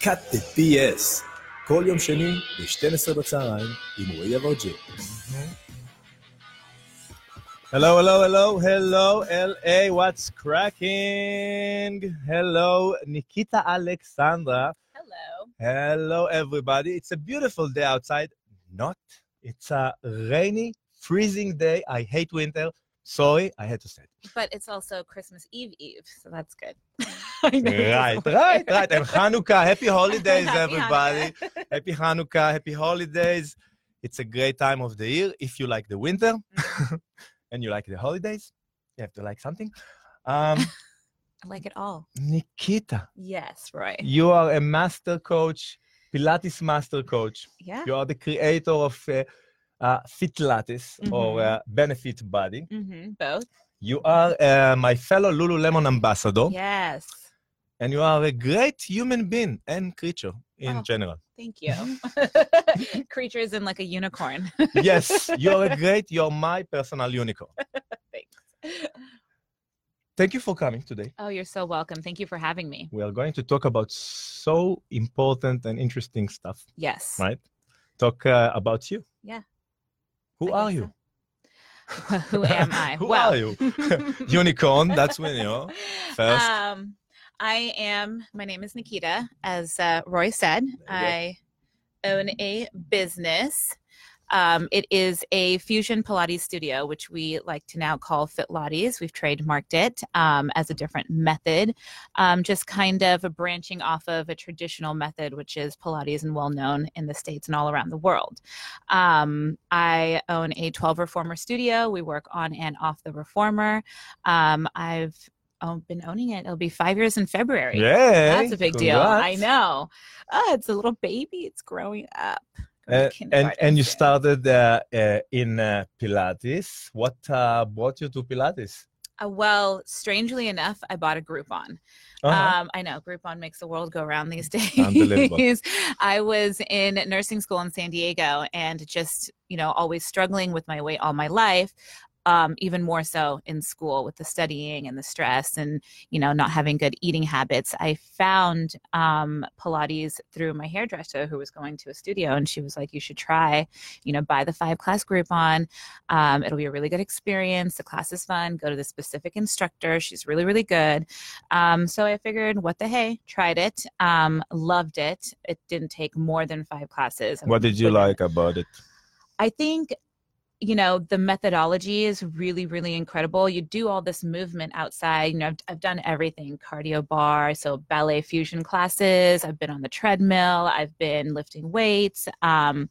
cut the BS, כל יום שני ב-12 בצהריים עם רועי אברג'י. Hello, hello, hello, hello, LA, what's cracking? Hello, Nikita Alexandra. Hello. Hello, everybody. It's a beautiful day outside. Not. It's a rainy, freezing day. I hate winter. Sorry, I had to say it. But it's also Christmas Eve Eve, so that's good. I know this Right, right, right. And Hanukkah. Happy holidays, everybody. Happy Hanukkah. Happy holidays. It's a great time of the year if you like the winter and you like the holidays. You have to like something. Um, I like it all. Nikita, Yes, right. you are a master coach, Pilates master coach. Yeah. You are the creator of uh, uh, Fit Pilates or Mhm. uh, Benefit Body. Mm-hmm. Both. You are uh, my fellow Lululemon ambassador, Yes. And you are a great human being and creature in Oh. general. Thank you. Creatures in like a unicorn. yes, you're a great, you're my personal unicorn. Thanks. Thank you for coming today. Oh, you're so welcome. Thank you for having me. We are going to talk about so important and interesting stuff, Yes. right? Talk uh, about you. Yeah. Who I are you? so. Who am I? Who well, are you? Unicorn, that's when you know. First. Um, I am. My name is Nikita. As uh, Roy said. I own a business. Um, it is a fusion Pilates studio, which we like to now call Fitlates. We've trademarked it um, as a different method, um, just kind of branching off of a traditional method, which is Pilates and well known in the States and all around the world. Um, I own a 12 reformer studio. We work on and off the reformer. Um, I've oh, been owning it. It'll be five years in February. Yeah. That's a big deal. I know. Oh, it's a little baby. It's growing up. Uh, and and you started uh, uh, in uh, Pilates. What uh, brought you to Pilates? Uh, well, strangely enough, I bought a Groupon. Uh-huh. Um, I know Groupon makes the world go round these days. I was in nursing school in San Diego and just, you know, always struggling with my weight all my life. Um, even more so in school with the studying and the stress and you know not having good eating habits. I found um, pilates through my hairdresser who was going to a studio and she was like you should try you know buy the five class groupon um, it'll be a really good experience. The class is fun. Go to the specific instructor. She's really really good. Um, so I figured, what the hey, tried it, um, loved it. It didn't take more than five classes. what did you like about it? I think, you know, the methodology is really, really incredible. You do all this movement outside. You know, I've, I've done everything cardio bar, so ballet fusion classes. I've been on the treadmill. I've been lifting weights. Um,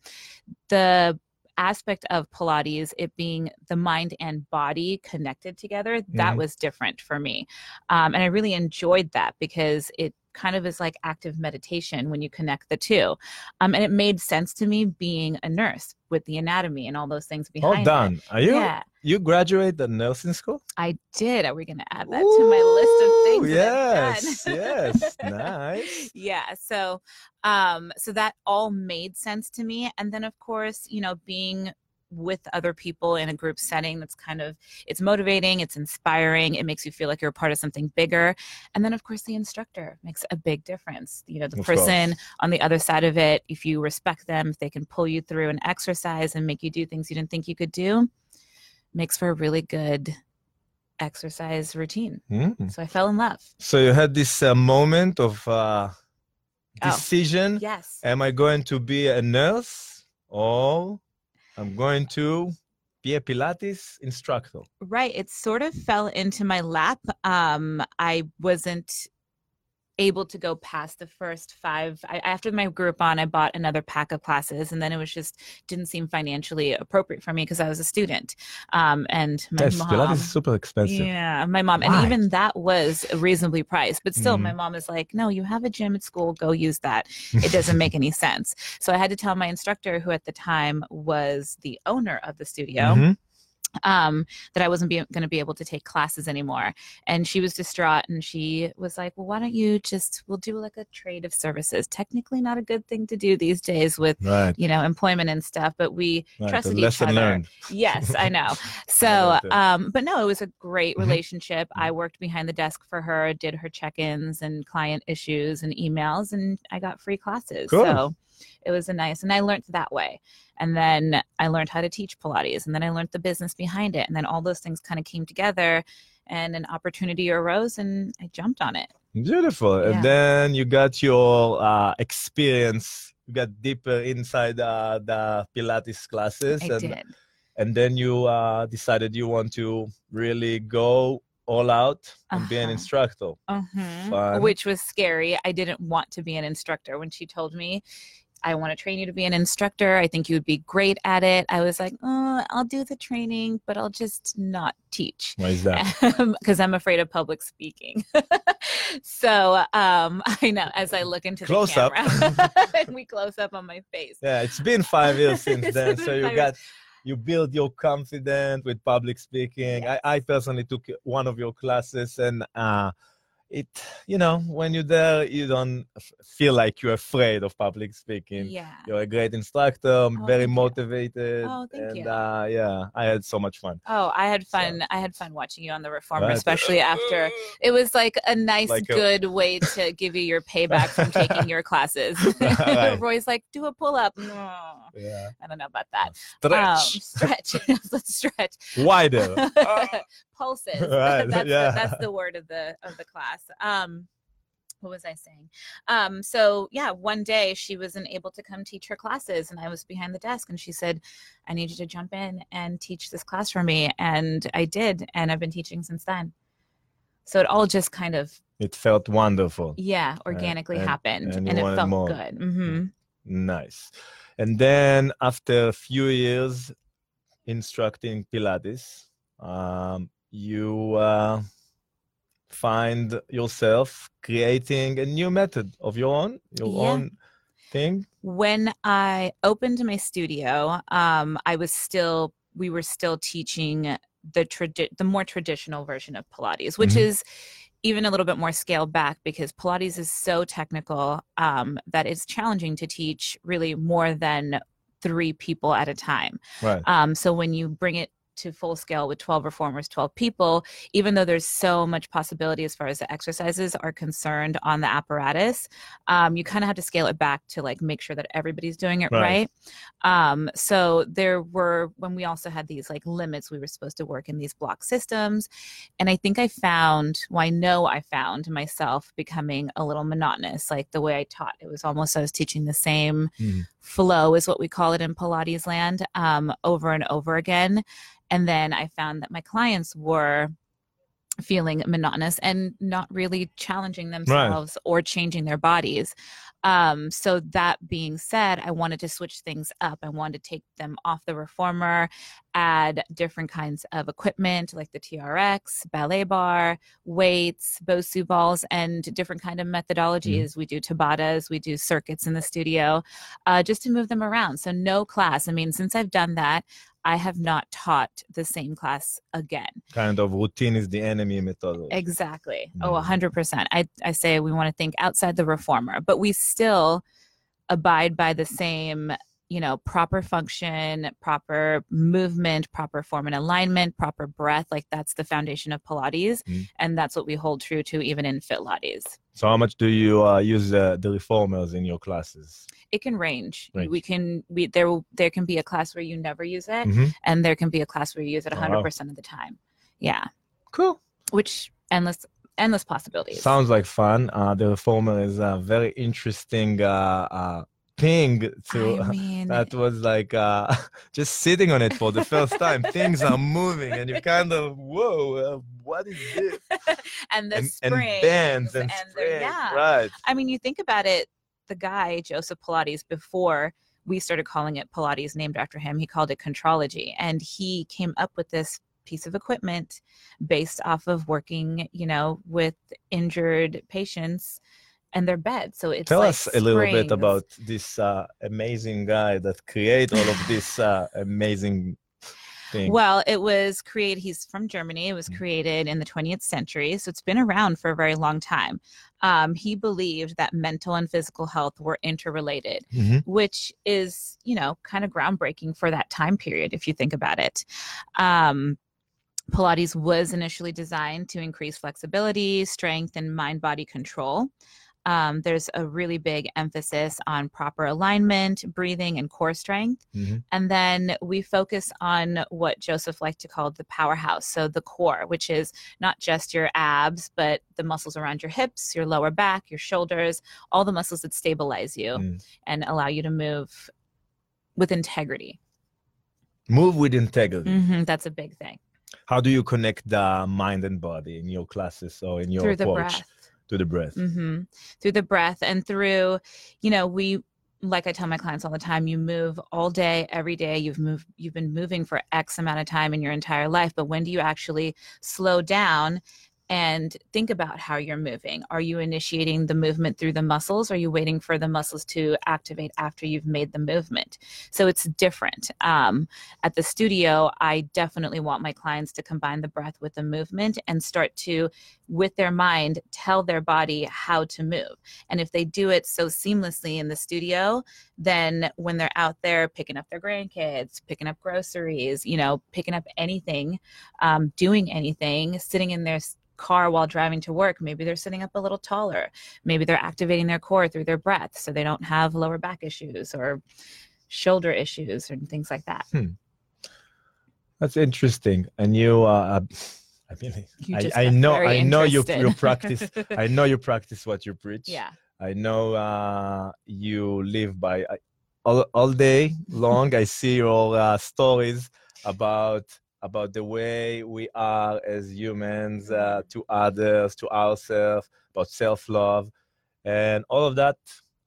the aspect of Pilates, it being the mind and body connected together, that Mhm. was different for me. Um, and I really enjoyed that because it kind of is like active meditation when you connect the two. Um, and it made sense to me being a nurse with the anatomy and all those things behind All it. done. Are you Yeah, you graduate the nursing school? I did. Are we going to add that to my list of things? Yes, yes, nice. yeah so um so that all made sense to me and then of course you know being with other people in a group setting that's kind of it's motivating it's inspiring it makes you feel like you're a part of something bigger and then of course the instructor makes a big difference you know the Of person course. on the other side of it if you respect them if they can pull you through an exercise and make you do things you didn't think you could do makes for a really good exercise routine Mm. so i fell in love So you had this uh, moment of uh, Oh. decision. yes Am I going to be a nurse or I'm going to be a Pilates instructor? Right. It sort of fell into my lap. Um, I wasn't able to go past the first five. I, after my Groupon, I bought another pack of classes, and then it was just didn't seem financially appropriate for me because I was a student. Um, and my yes, mom. Pilates is super expensive. Yeah, my mom, Why? and even that was reasonably priced. But still, my Mhm. mom is like, "No, you have a gym at school. Go use that. It doesn't make any sense." So I had to tell my instructor, who at the time was the owner of the studio, Mhm. Um, that I wasn't going to be able to take classes anymore. And she was distraught and she was like, Well, why don't you just, we'll do like a trade of services. Technically, not a good thing to do these days with, Right. you know, employment and stuff, but we right. trusted a each other. learned. Yes, I know. So, that. um, but no, it was a great Mhm. relationship. I worked behind the desk for her, did her check ins and client issues and emails, and I got free classes. Cool. So it was a nice, and I learned that way. And then I learned how to teach Pilates, and then I learned the business behind it. And then all those things kind of came together, and an opportunity arose, and I jumped on it. Beautiful. Yeah. And then you got your uh, experience. You got deeper inside uh, the Pilates classes, I and did. and then you uh, decided you want to really go all out and be an Uh-huh. instructor. Mhm. Which was scary. I didn't want to be an instructor when she told me, I want to train you to be an instructor. I think you would be great at it. I was like, oh, I'll do the training, but I'll just not teach Why is that? because I'm afraid of public speaking. so um, I know as I look into Close the up. camera and we close up on my face. Yeah, it's been five years since then. So you got you build your confidence with public speaking. I, I personally took one of your classes and uh it you know when you're there you don't feel like you're afraid of public speaking Yeah. you're a great instructor Oh, very thank you. motivated Oh, thank and you. uh yeah i had so much fun Oh, I had So- fun. I had fun watching you on the reformer, Right. especially after it was like a nice, Like a- good way to give you your payback from taking your classes. Right. Roy's like, do a pull up. No, yeah I don't know about that. stretch Um, stretch. Let's stretch. wider Ah. Pulses. Right, That's, yeah. the, that's the word of the of the class. Um, what was I saying? Um, so yeah, one day she wasn't able to come teach her classes, and I was behind the desk, and she said, "I need you to jump in and teach this class for me," and I did, and I've been teaching since then. So it all just kind of it felt wonderful yeah organically and- happened, and and, it felt more. good. hmm Nice. And then after a few years instructing Pilates, um, you uh, find yourself creating a new method of your own, your Yeah. own thing. when I opened my studio, um, I was still we were still teaching the tradi- the more traditional version of Pilates, which Mhm. is even a little bit more scaled back because Pilates is so technical um, that it's challenging to teach really more than three people at a time. Right. Um, so when you bring it to full scale with 12 reformers, 12 people, even though there's so much possibility as far as the exercises are concerned on the apparatus, um, you kind of have to scale it back to like make sure that everybody's doing it Right. right. Um, so there were when we also had these like limits, we were supposed to work in these block systems. And I think I found, well, I know I found myself becoming a little monotonous, like the way I taught. It was almost I was teaching the same Mhm. Flow is what we call it in Pilates land um, over and over again. And then I found that my clients were feeling monotonous and not really challenging themselves or changing their bodies. Um, so that being said, I wanted to switch things up. I wanted to take them off the reformer, add different kinds of equipment like the TRX, ballet bar, weights, Bosu balls, and different kind of methodologies. We do Tabatas, we do circuits in the studio, uh, just to move them around. So no class. I mean, since I've done that, I have not taught the same class again. Kind of routine is the enemy method. Exactly. Oh, Mm. 100%. I, I say we want to think outside the reformer, but we still abide by the same, you know, proper function, proper movement, proper form and alignment, proper breath. Like that's the foundation of Pilates. Mm. And that's what we hold true to even in Fitlates. So how much do you uh, use uh, the reformers in your classes? It can range. Range. We can, we, there, will- there can be a class where you never use it Mhm. and there can be a class where you use it Oh, 100% wow. of the time. Yeah. Cool. Which endless, endless possibilities. Sounds like fun. Uh, the reformer is a very interesting thing to. I mean, that was like uh, just sitting on it for the first time. Things are moving, and you kind of whoa, uh, what is this? and the and, and springs bands and, the- springs, yeah. right? I mean, you think about it. The guy Joseph Pilates before we started calling it Pilates, named after him, he called it Contrology, and he came up with this piece of equipment based off of working, you know, with injured patients and their beds. So it's Tell like us a little bit about this uh, amazing guy that create all of this uh, amazing. thing? Well, it was created, he's from Germany. It was Mm. created in the 20th century. So it's been around for a very long time. Um, he believed that mental and physical health were interrelated, Mhm. which is, you know, kind of groundbreaking for that time period, if you think about it. Um, Pilates was initially designed to increase flexibility, strength, and mind body control. Um, there's a really big emphasis on proper alignment, breathing, and core strength. Mhm. And then we focus on what Joseph liked to call the powerhouse. So the core, which is not just your abs, but the muscles around your hips, your lower back, your shoulders, all the muscles that stabilize you Mm. and allow you to move with integrity. Move with integrity. Mhm, that's a big thing. How do you connect the mind and body in your classes or in your Through the approach breath. To the breath? hmm Through the breath and through, you know, we like I tell my clients all the time, you move all day, every day. You've moved, you've been moving for X amount of time in your entire life. But when do you actually slow down and think about how you're moving? Are you initiating the movement through the muscles? Are you waiting for the muscles to activate after you've made the movement? So it's different. Um, at the studio, I definitely want my clients to combine the breath with the movement and start to, with their mind, tell their body how to move. And if they do it so seamlessly in the studio, then when they're out there picking up their grandkids, picking up groceries, you know, picking up anything, um, doing anything, sitting in their car while driving to work, maybe they're sitting up a little taller. Maybe they're activating their core through their breath so they don't have lower back issues or shoulder issues and things like that. That's interesting. And you, uh, I mean, I, I know, I know you, you practice. I know you practice what you preach. yeah. I know uh, you live by I, all, all day long. I see your uh, stories about about the way we are as humans uh, to others, to ourselves, about self love, and all of that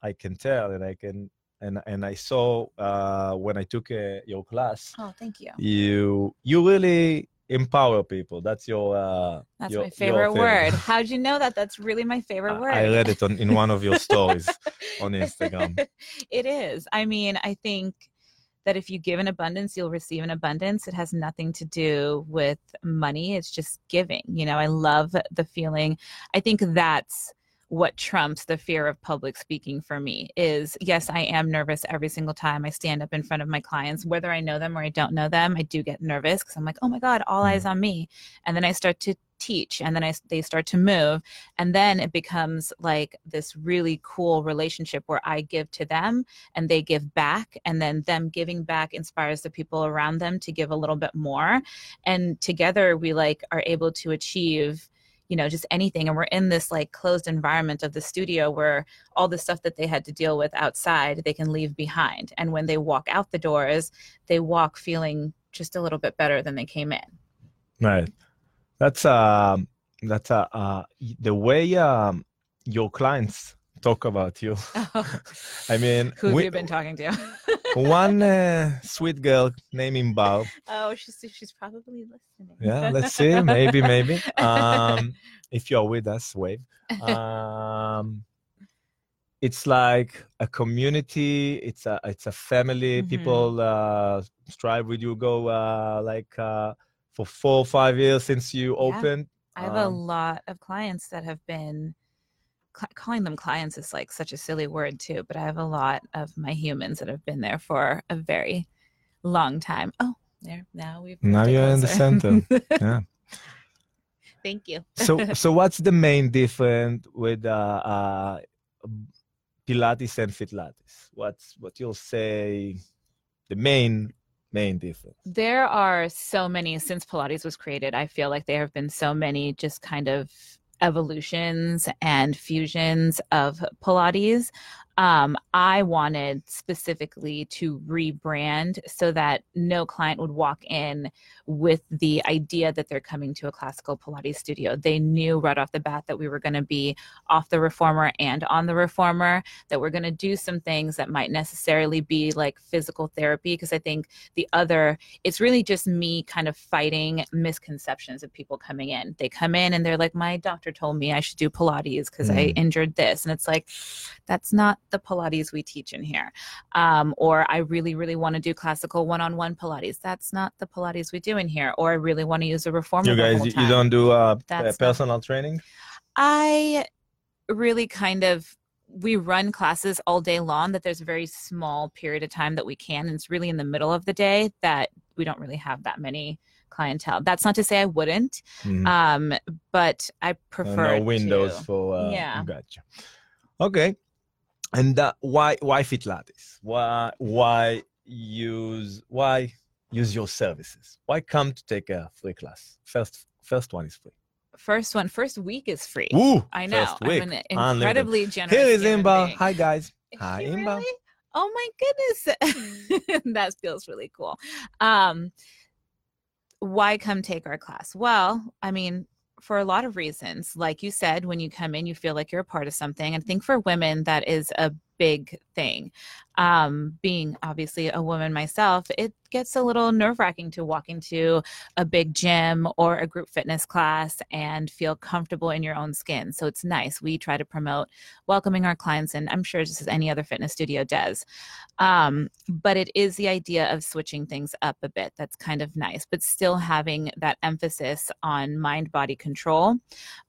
I can tell, and I can and and I saw uh, when I took uh, your class. Oh, thank you. You you really empower people. That's your uh, That's your- my favorite word. How'd you know that? That's really my favorite I- word. I read it on in one of your stories on Instagram. it is. I mean, I think that if you give in abundance, you'll receive in abundance. It has nothing to do with money. It's just giving. You know, I love the feeling. I think that's what trumps the fear of public speaking for me is yes i am nervous every single time i stand up in front of my clients whether i know them or i don't know them i do get nervous because i'm like oh my god all eyes mm-hmm. on me and then i start to teach and then I, they start to move and then it becomes like this really cool relationship where i give to them and they give back and then them giving back inspires the people around them to give a little bit more and together we like are able to achieve you know just anything and we're in this like closed environment of the studio where all the stuff that they had to deal with outside they can leave behind and when they walk out the doors they walk feeling just a little bit better than they came in Right. That's um that's uh, uh the way um your clients talk about you. I mean, who have we- you been talking to one uh, sweet girl named Inbar. oh she's she's probably listening Yeah, let's see. Maybe, maybe. Um, if you're with us, wave. Um, it's like a community. It's a it's a family. Mhm. People uh, strive with you. Go uh, like uh, for four or five years since you Yeah. opened. I have a Um, lot of clients that have been cl- calling them clients is like such a silly word too, but I have a lot of my humans that have been there for a very long time. Oh, there now we've Now you're in the closer. Yeah. Thank you. so so what's the main difference with uh, uh, Pilates and Fitlates? What's what you'll say the main main difference? There are so many since Pilates was created. I feel like there have been so many just kind of evolutions and fusions of Pilates. Um, I wanted specifically to rebrand so that no client would walk in with the idea that they're coming to a classical Pilates studio. They knew right off the bat that we were going to be off the reformer and on the reformer, that we're going to do some things that might necessarily be like physical therapy. Because I think the other, it's really just me kind of fighting misconceptions of people coming in. They come in and they're like, my doctor told me I should do Pilates because I Mm. injured this. And it's like, that's not the Pilates we teach in here. Um, or I really, really want to do classical one on one Pilates. That's not the Pilates we do in here. Or I really want to use a reformer. You guys, you don't do uh, That's uh, not- personal training? I really kind of we run classes all day long that there's a very small period of time that we can and it's really in the middle of the day that we don't really have that many clientele that's not to say i wouldn't Mhm. um but i Uh, prefer no windows to. for uh, Yeah. gotcha okay and uh, why why Fitlates why why use why use your services why come to take a free class first first one is free first one first week is free Woo! i know first i'm an Unlimited. incredibly generous here is Inbar being. hi guys Is Hi, Inbar. really? Oh my goodness. that feels really cool. Um, why come take our class? Well, I mean, for a lot of reasons. Like you said, when you come in, you feel like you're a part of something. And I think for women, that is a big thing. Um, being obviously a woman myself, it gets a little nerve wracking to walk into a big gym or a group fitness class and feel comfortable in your own skin. So it's nice. We try to promote welcoming our clients and I'm sure just as any other fitness studio does. Um, but it is the idea of switching things up a bit that's kind of nice, but still having that emphasis on mind body control.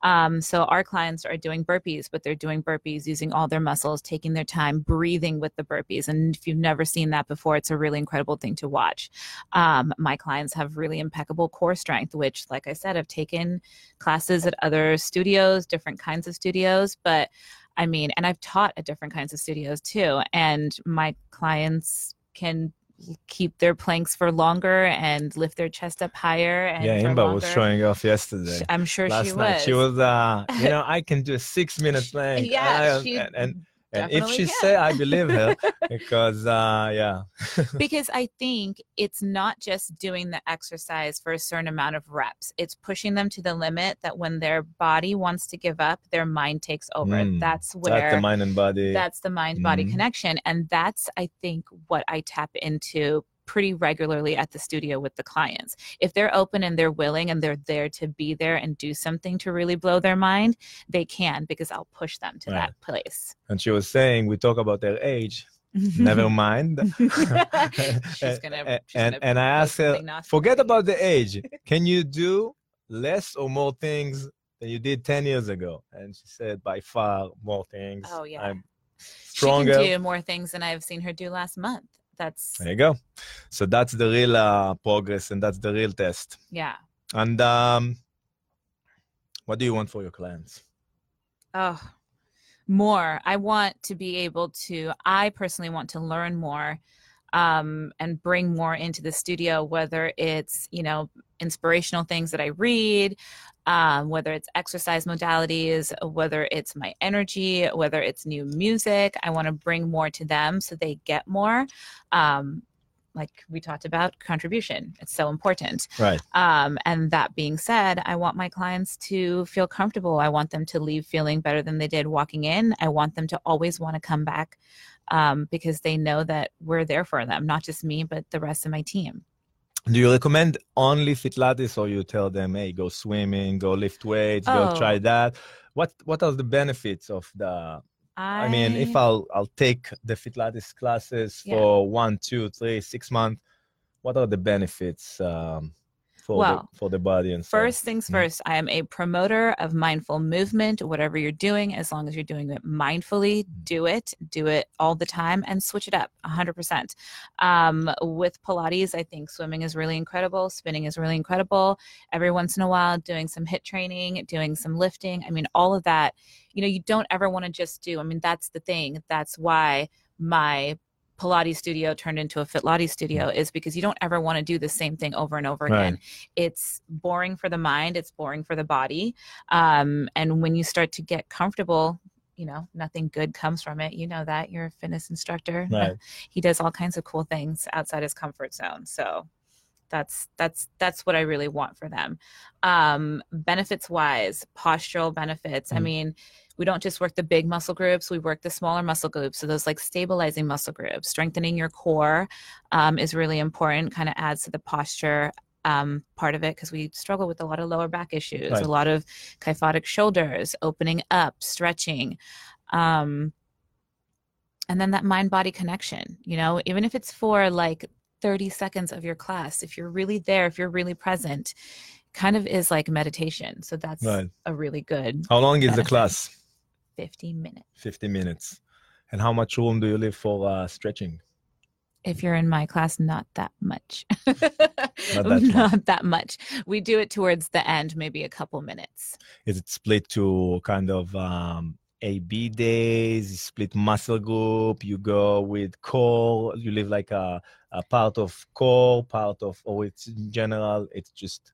Um, so our clients are doing burpees, but they're doing burpees using all their muscles, taking their time, breathing with the burpees. And if you've never seen that before, it's a really incredible thing to watch. Um, my clients have really impeccable core strength, which, like I said, I've taken classes at other studios, different kinds of studios, but I mean, and I've taught at different kinds of studios too. And my clients can keep their planks for longer and lift their chest up higher. And yeah Inbar was showing off yesterday I'm sure last she night was. she was uh you know i can do a six minute plank yeah, I- she and, and and if she can. say i believe her because uh yeah because I think it's not just doing the exercise for a certain amount of reps. It's pushing them to the limit that when their body wants to give up, their mind takes over. Mm, That's that's where the mind and body that's the mind body Mhm. connection and that's i think what i tap into pretty regularly at the studio with the clients. If they're open and they're willing and they're there to be there and do something to really blow their mind they can because i'll push them to Right. that place. And she was saying we talk about their age. Never mind. She's gonna- and, she's and, and i asked her forget about the age. Can you do less or more things than you did 10 years ago? And she said by far more things. Oh, yeah. i'm stronger. she can do more things than i've seen her do last month that's there you go. So that's the real uh, progress and that's the real test. Yeah. And um what do you want for your clients? Oh more. I want to be able to i personally want to learn more um, and bring more into the studio whether it's you know inspirational things that i read um, whether it's exercise modalities whether it's my energy whether it's new music i want to bring more to them so they get more um, like we talked about contribution it's so important right um, and that being said, I want my clients to feel comfortable. I want them to leave feeling better than they did walking in. I want them to always want to come back um, because they know that we're there for them, not just me, but the rest of my team. Do you recommend only fit Fitlates or you tell them, hey, go swimming, go lift weights, go Oh. try that? What what are the benefits of the I, mean, if I'll I'll take the fit Fitlates classes Yeah. for one, two, three, six months, what are the benefits um, for Well, the for the body and stuff? First things Mm. first, I am a promoter of mindful movement. Whatever you're doing, as long as you're doing it mindfully, do it, do it all the time, and switch it up 100%. Um, with Pilates, I think swimming is really incredible, spinning is really incredible. Every once in a while, doing some HIIT training, doing some lifting. I mean, all of that, you know, you don't ever want to just do. I mean, that's the thing. That's why my Pilates studio turned into a Fitlates studio is because you don't ever want to do the same thing over and over Right. again it's boring for the mind it's boring for the body um, and when you start to get comfortable you know nothing good comes from it you know that you're a fitness instructor Right. he does all kinds of cool things outside his comfort zone so that's that's that's what i really want for them um benefits wise postural benefits i Mhm. mean we don't just work the big muscle groups we work the smaller muscle groups so those like stabilizing muscle groups strengthening your core um, is really important kind of adds to the posture um, part of it because we struggle with a lot of lower back issues Right. a lot of kyphotic shoulders opening up stretching um, and then that mind body connection, you know, even if it's for like 30 seconds of your class, if you're really there, if you're really present, kind of is like meditation. So that's Right. a really good How long is the class? 50 minutes. 50 minutes. And how much room do you leave for uh, stretching? If you're in my class, not that much. Not that Not that much. We do it towards the end, maybe a couple minutes. Is it split to kind of um, A B days, split muscle group, you go with core, you live like a, a part of core, part of, or it's in general, it's just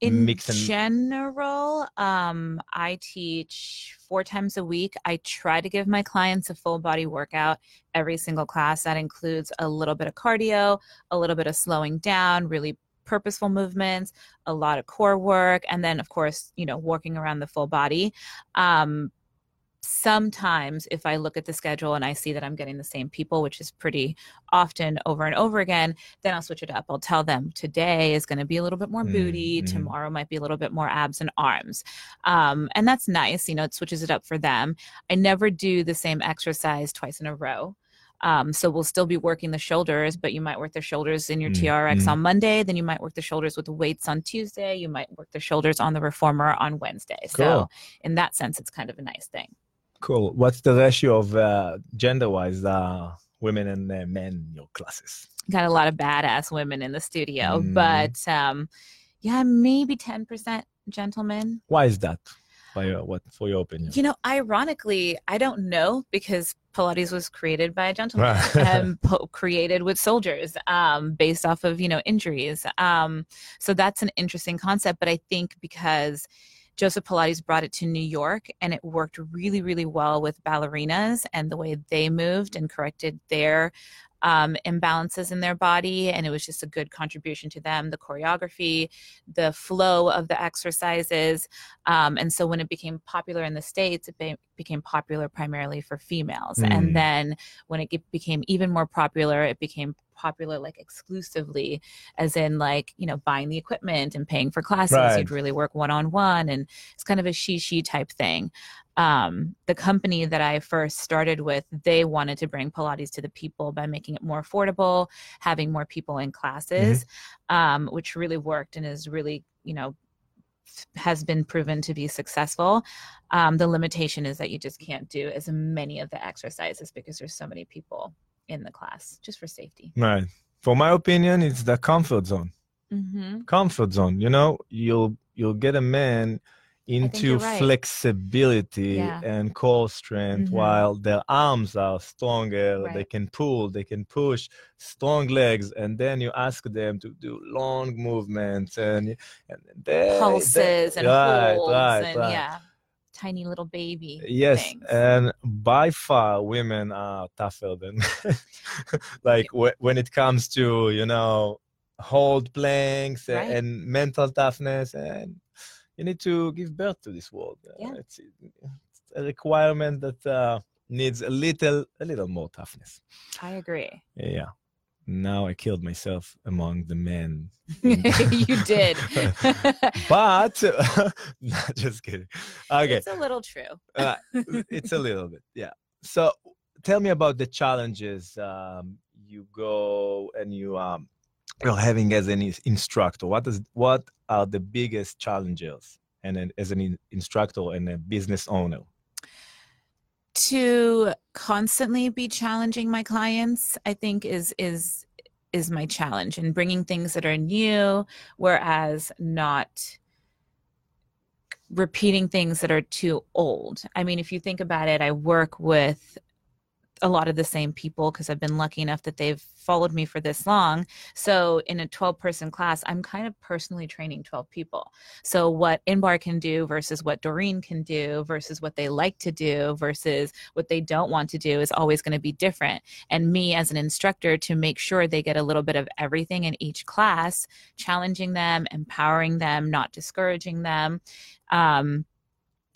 in mix and general um, i teach four times a week. I try to give my clients a full body workout every single class. That includes a little bit of cardio a little bit of slowing down really purposeful movements a lot of core work and then of course you know working around the full body. Um, sometimes if i look at the schedule and i see that i'm getting the same people which is pretty often over and over again then I'll switch it up. I'll tell them today is going to be a little bit more Mm, booty, mhm. tomorrow might be a little bit more abs and arms. Um, and that's nice. You know, it switches it up for them. I never do the same exercise twice in a row. Um, so we'll still be working the shoulders, but you might work the shoulders in your Mm, TRX mm. on Monday. Then you might work the shoulders with the weights on Tuesday. You might work the shoulders on the reformer on Wednesday. So in that sense, it's kind of a nice thing. Cool. What's the ratio of uh, gender wise, uh, women and uh, men in your classes? got a lot of badass women in the studio, Mhm. but um, yeah, maybe 10% gentlemen. Why is that? For your, what, for your opinion? You know, ironically, I don't know because Pilates was created by a gentleman and po- created with soldiers um, based off of, you know, injuries. Um, so that's an interesting concept. But I think because Joseph Pilates brought it to New York and it worked really, really well with ballerinas and the way they moved and corrected their um, imbalances in their body. And it was just a good contribution to them, the choreography, the flow of the exercises. Um, and so when it became popular in the States, it be- became popular primarily for females. Mm. And then when it became even more popular, it became popular like exclusively as in like you know buying the equipment and paying for classes. Right. you'd really work one-on-one and it's kind of a she she type thing. Um, the company that i first started with they wanted to bring pilates to the people by making it more affordable having more people in classes um, which really worked and is really you know has been proven to be successful. Um, the limitation is that you just can't do as many of the exercises because there's so many people in the class just for safety Right. For my opinion, it's the comfort zone. mm-hmm. Comfort zone. You know, you'll you'll get a man into right. flexibility Yeah. and core strength Mhm. while their arms are stronger. They can pull, they can push, strong legs, and then you ask them to do long movements and, and they, they- pulses and right, holds right, and right. yeah tiny little baby Yes, things. and by far women are tougher than like wh- when it comes to you know hold planks Right. and mental toughness and you need to give birth to this world. Yeah. it's, it's a requirement that uh, needs a little a little more toughness. i agree Yeah. Now I killed myself among the men. you did but not just kidding. Okay. it's a little true Uh, it's a little bit yeah so tell me about the challenges um, you go and you um, you're having as an instructor what is what are the biggest challenges and then as an instructor and a business owner to constantly be challenging my clients i think is is is my challenge and bringing things that are new whereas not repeating things that are too old. I mean if you think about it i work with a lot of the same people because I've been lucky enough that they've followed me for this long. So in a 12 person class, I'm kind of personally training 12 people. So what Inbar can do versus what Doreen can do versus what they like to do versus what they don't want to do is always going to be different. And me as an instructor to make sure they get a little bit of everything in each class, challenging them, empowering them, not discouraging them. Um,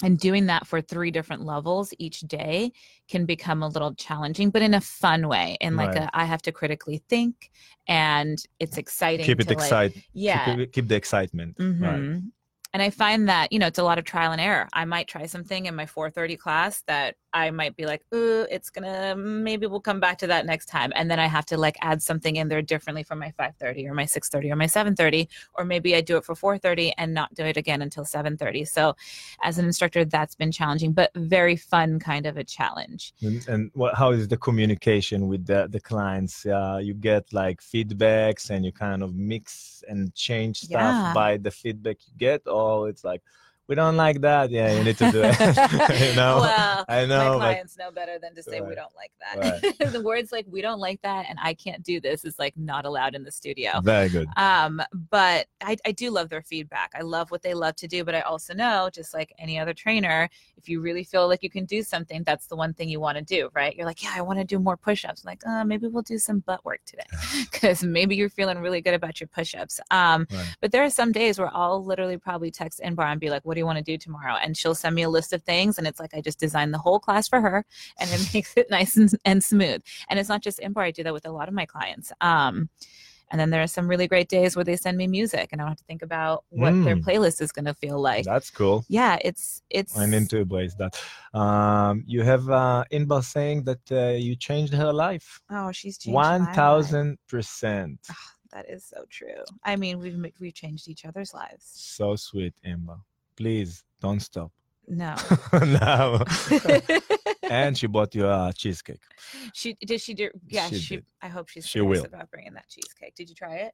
and doing that for three different levels each day can become a little challenging but in a fun way and like Right. a i have to critically think and it's exciting keep it to like, excited yeah keep, keep the excitement right Mhm. And I find that, you know, it's a lot of trial and error. I might try something in my 430 class that I might be like, ooh, it's gonna maybe we'll come back to that next time. And then I have to like add something in there differently for my 5:30 or my 6:30 or my 7:30, or maybe I do it for 4:30 and not do it again until 7:30. So as an instructor, that's been challenging, but very fun kind of a challenge. And, and what, how is the communication with the, the clients? Uh, you get like feedbacks and you kind of mix and change stuff Yeah. by the feedback you get, or it's like, we don't like that. Yeah, you need to do it. you know, well, I my know, but clients know better than to say we don't like that. the words like we don't like that and I can't do this is like not allowed in the studio. very good. Um, but I, I do love their feedback. I love what they love to do, but I also know, just like any other trainer, if you really feel like you can do something, that's the one thing you want to do, right? You're like, yeah, I want to do more push-ups. like, uh, maybe we'll do some butt work today because maybe you're feeling really good about your push-ups. Um, Right. but there are some days where I'll literally probably text Inbar and be like, what do you want to do tomorrow? And she'll send me a list of things, and it's like I just designed the whole class for her, and it makes it nice and, and smooth. And it's not just Inbar; I do that with a lot of my clients. Um, and then there are some really great days where they send me music, and I don't have to think about what their Mm. playlist is going to feel like. That's cool. Yeah, it's it's. I need to embrace that. Um, you have uh, Inbar saying that uh, you changed her life. Oh, she's changed my One life. thousand percent. That is so true. I mean, we've we've changed each other's lives. So sweet, Inbar. Please don't stop. No. no. and she bought you a cheesecake. she did. She do. Yeah. She She. I hope she's She will. about bringing that cheesecake. Did you try it?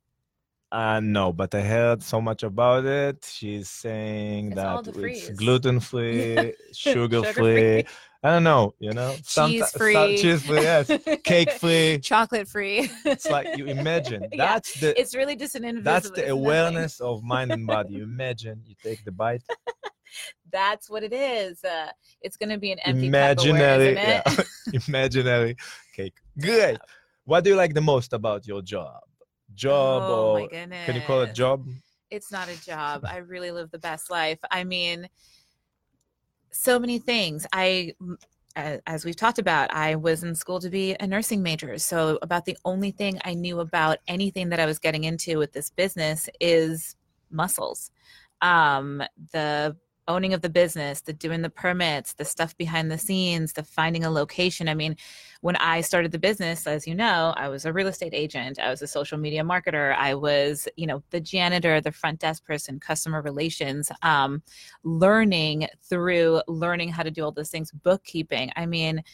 Uh, no, but I heard so much about it. She's saying It's that it's gluten free, sugar Sugar-free. I don't know, you know, Cheese some- free. cheese free, yes, cake free. chocolate free. It's like you imagine Yeah, that's the it's really just an invisible. that's the awareness of mind and body. You imagine you take the bite, That's what it is. Uh, it's going to be an empty imaginary, yeah, imaginary cake. Great. What do you like the most about your job? Job oh or can you call it job? It's not a job. I really live the best life. I mean, so many things. I as we've talked about, I was in school to be a nursing major. So about the only thing I knew about anything that I was getting into with this business is muscles. Um, the owning of the business, the doing the permits, the stuff behind the scenes, the finding a location. I mean, when I started the business, as you know, I was a real estate agent, I was a social media marketer, I was, you know, the janitor, the front desk person, customer relations, um, learning through learning how to do all those things, bookkeeping. I mean,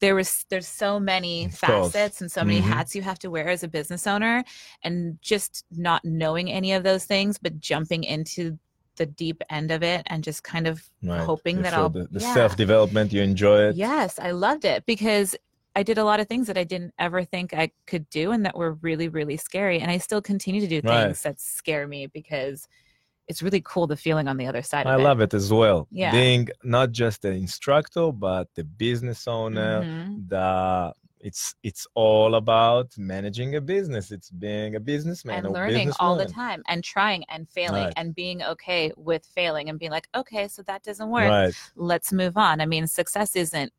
there was there's so many facets and so many Mhm. hats you have to wear as a business owner and just not knowing any of those things but jumping into the deep end of it and just kind of Right. hoping You that I'll the, the yeah. self development. You enjoy it. Yes, I loved it because I did a lot of things that I didn't ever think I could do and that were really, really scary. And I still continue to do Right. things that scare me because it's really cool the feeling on the other side I it. love it as well. Yeah. Being not just an instructor, but the business owner. Mhm. The it's it's all about managing a business. It's being a businessman And learning all the time and trying and failing Right. and being okay with failing and being like, okay, so that doesn't work. Right. Let's move on. I mean, success isn't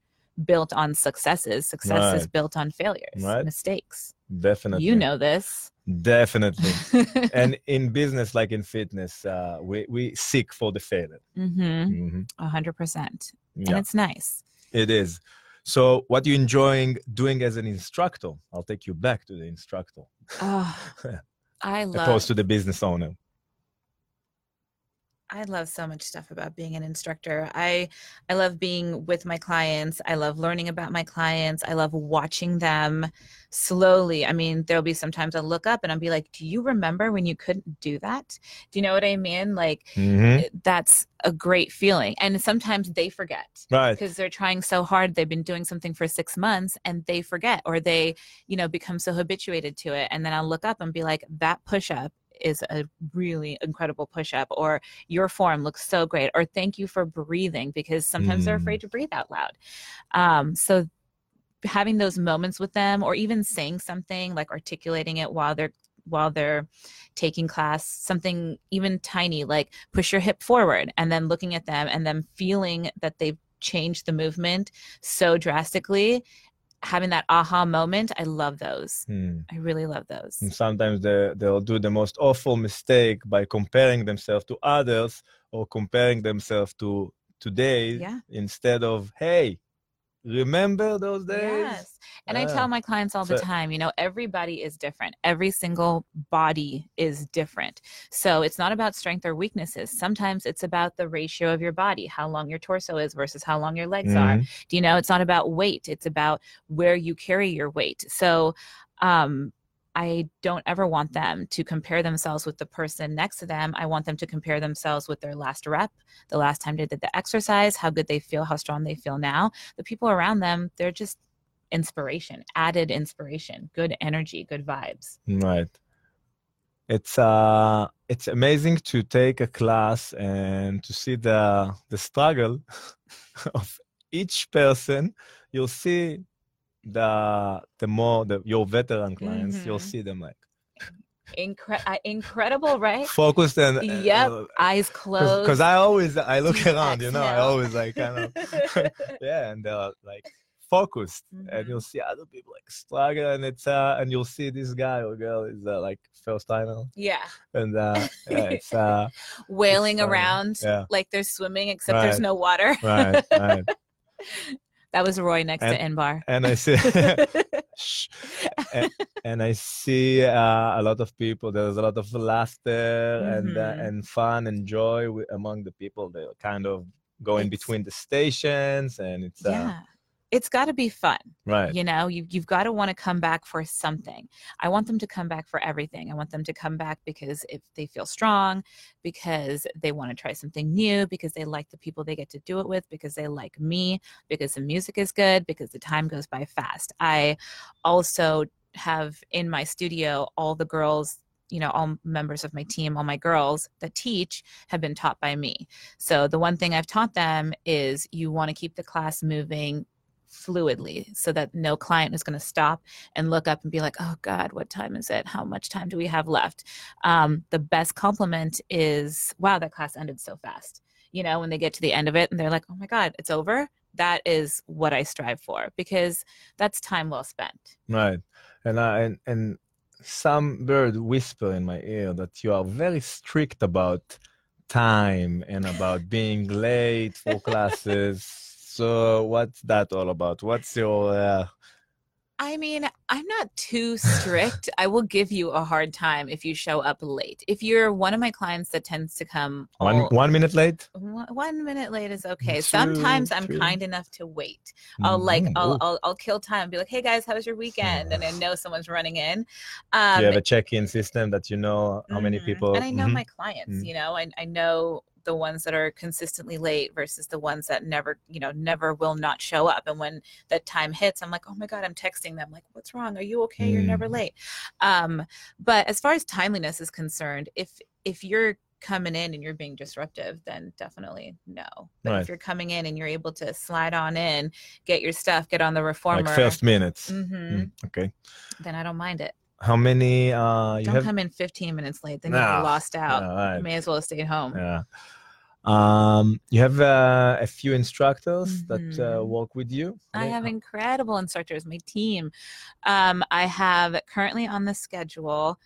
built on successes, success is built on failures, Right. mistakes. Definitely. You know this. Definitely. and in business, like in fitness, uh, we we seek for the failure. hmm hmm A hundred percent. And it's nice. it is. So, what you enjoying doing as an instructor? I'll take you back to the instructor, Oh, I love opposed to the business owner. I love so much stuff about being an instructor. I I love being with my clients. I love learning about my clients. I love watching them slowly. I mean, there'll be sometimes I'll look up and I'll be like, "Do you remember when you couldn't do that?" Do you know what I mean? Like Mhm. that's a great feeling. And sometimes they forget Right. because they're trying so hard. They've been doing something for 6 months and they forget or they, you know, become so habituated to it and then I'll look up and be like, "That push-up is a really incredible push up or your form looks so great or thank you for breathing because sometimes they're Mm. afraid to breathe out loud um, so having those moments with them or even saying something like articulating it while they're while they're taking class something even tiny like push your hip forward and then looking at them and then feeling that they've changed the movement so drastically having that aha moment i love those Hmm. i really love those And sometimes they, they'll do the most awful mistake by comparing themselves to others or comparing themselves to today Yeah. instead of, hey, remember those days. Yes. And I Ah. tell my clients all the time, you know, everybody is different. Every single body is different. So it's not about strength or weaknesses. Sometimes it's about the ratio of your body, how long your torso is versus how long your legs are. Mhm. Do you know, it's not about weight, it's about where you carry your weight. So, um, I don't ever want them to compare themselves with the person next to them. I want them to compare themselves with their last rep, the last time they did the exercise, how good they feel, how strong they feel now. The people around them, they're just inspiration, added inspiration, good energy, good vibes. Right. It's uh it's amazing to take a class and to see the the struggle of each person. You'll see the the more the your veteran clients, you'll Mhm. see them like Incre- uh, incredible, right? focused and Yep. Eyes closed. because I always I look around, you know, I always like kind of yeah, and they're like focused, and Mhm. you'll see other people like struggle, and it's uh, and you'll see this guy or girl is uh, like first timer, yeah. and uh, yeah, it's uh, Wailing funny. around Yeah. like they're swimming, except there's no water. right, right, That was Roy next to And- Inbar. and I see. And, and I see uh, a lot of people. There's a lot of laughter and uh, Mhm. and fun and joy among the people. They're kind of going It's- between the stations, and it's uh, yeah. It's got to be fun. right. You know, you, you've got to want to come back for something. I want them to come back for everything. I want them to come back because if they feel strong, because they want to try something new, because they like the people they get to do it with, because they like me, because the music is good, because the time goes by fast. I also have in my studio all the girls you know all members of my team all my girls that teach have been taught by me so the one thing i've taught them is you want to keep the class moving fluidly so that no client is going to stop and look up and be like oh god what time is it? How much time do we have left? Um, the best compliment is wow that class ended so fast. You know when they get to the end of it and they're like oh my god it's over? That is what i strive for because that's time well spent. Right. And I and, and some bird whisper in my ear that you are very strict about time and about being late for classes. So what's that all about? What's your uh, I mean, I'm not too strict. I will give you a hard time if you show up late. If you're one of my clients that tends to come one all- one minute late? one one minute late is okay. True, Sometimes I'm true. kind enough to wait. I'll like Mhm. I'll, I'll I'll kill time and be like, "Hey guys, how was your weekend?" And I know someone's running in. Um, you have a check-in system that you know how many Mhm. people. And I know Mhm. my clients, Mhm. you know, I, I know the ones that are consistently late versus the ones that never, you know, never will not show up. And when that time hits, I'm like, oh my God, I'm texting them like, what's wrong? Are you okay? You're never Mm. late. Um, but as far as timeliness is concerned, if if you're coming in and you're being disruptive, then definitely no. But Right. if you're coming in and you're able to slide on in, get your stuff, get on the reformer, like first minutes. mhm, Mm, Okay. then I don't mind it. How many? Uh, you Don't have. come in 15 minutes late, then you're lost out. Yeah, right. You may as well have stayed home. Yeah. Um, you have uh, a few instructors that uh, Mhm. work with you. I have incredible instructors, my team. Um, I have currently on the schedule.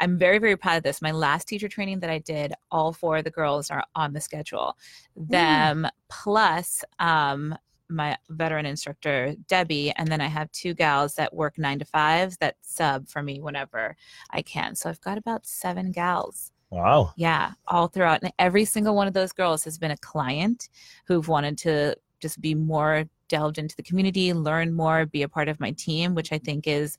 I'm very, very proud of this. My last teacher training that I did, all four of the girls are on the schedule. Them plus um, my veteran instructor, Debbie, and then I have two gals that work nine to fives that sub for me whenever I can. So I've got about seven gals. Wow. Yeah, all throughout. And every single one of those girls has been a client who've wanted to just be more delved into the community, learn more, be a part of my team, which I think is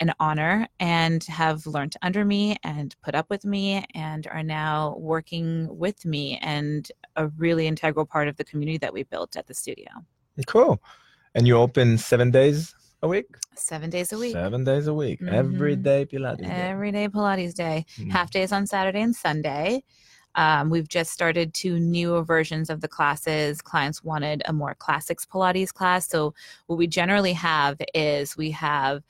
an honor, and have learned under me and put up with me and are now working with me and a really integral part of the community that we built at the studio. Cool. And you open seven days a week? Seven days a week. Seven days a week. Every Mhm. day Pilates. day. Every day Pilates day. Mm. half days on Saturday and Sunday. Um, we've just started two newer versions of the classes. Clients wanted a more classics Pilates class. So, what we generally have is we have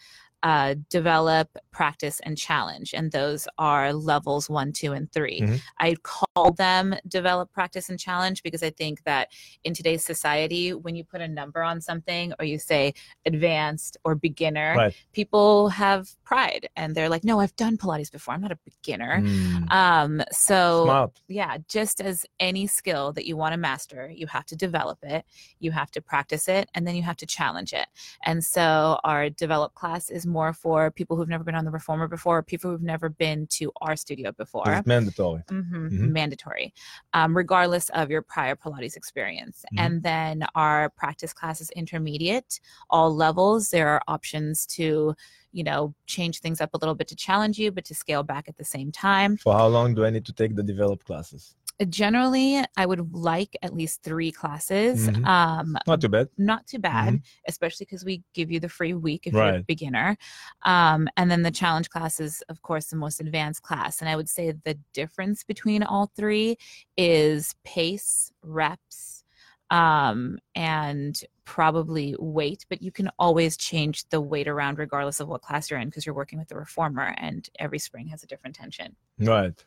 uh, develop, practice, and challenge. And those are levels one, two, and 3 Mhm. I call them develop, practice, and challenge because I think that in today's society, when you put a number on something or you say advanced or beginner, Right. people have pride and they're like, no, I've done Pilates before. I'm not a beginner. Mm, Um, so Smart. yeah, just as any skill that you want to master, you have to develop it, you have to practice it, and then you have to challenge it. And so our develop class is more for people who've never been on the reformer before, people who've never been to our studio before. It's mandatory. hmm Mhm. mandatory, um, regardless of your prior Pilates experience. Mhm. And then our practice class is intermediate, all levels. There are options to, you know, change things up a little bit to challenge you, but to scale back at the same time. For how long do I need to take the develop classes? Generally, I would like at least three classes. Mhm. Um, Not too bad. not too bad, especially because we give you the free week if you're a beginner. Um, and then the challenge class is, of course, the most advanced class. And I would say the difference between all three is pace, reps, um, and probably weight. But you can always change the weight around regardless of what class you're in because you're working with the reformer, and every spring has a different tension. Right.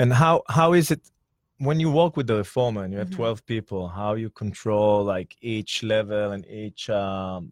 And how how is it when you work with the reformer and you have Mhm. 12 people, how you control like each level and each um,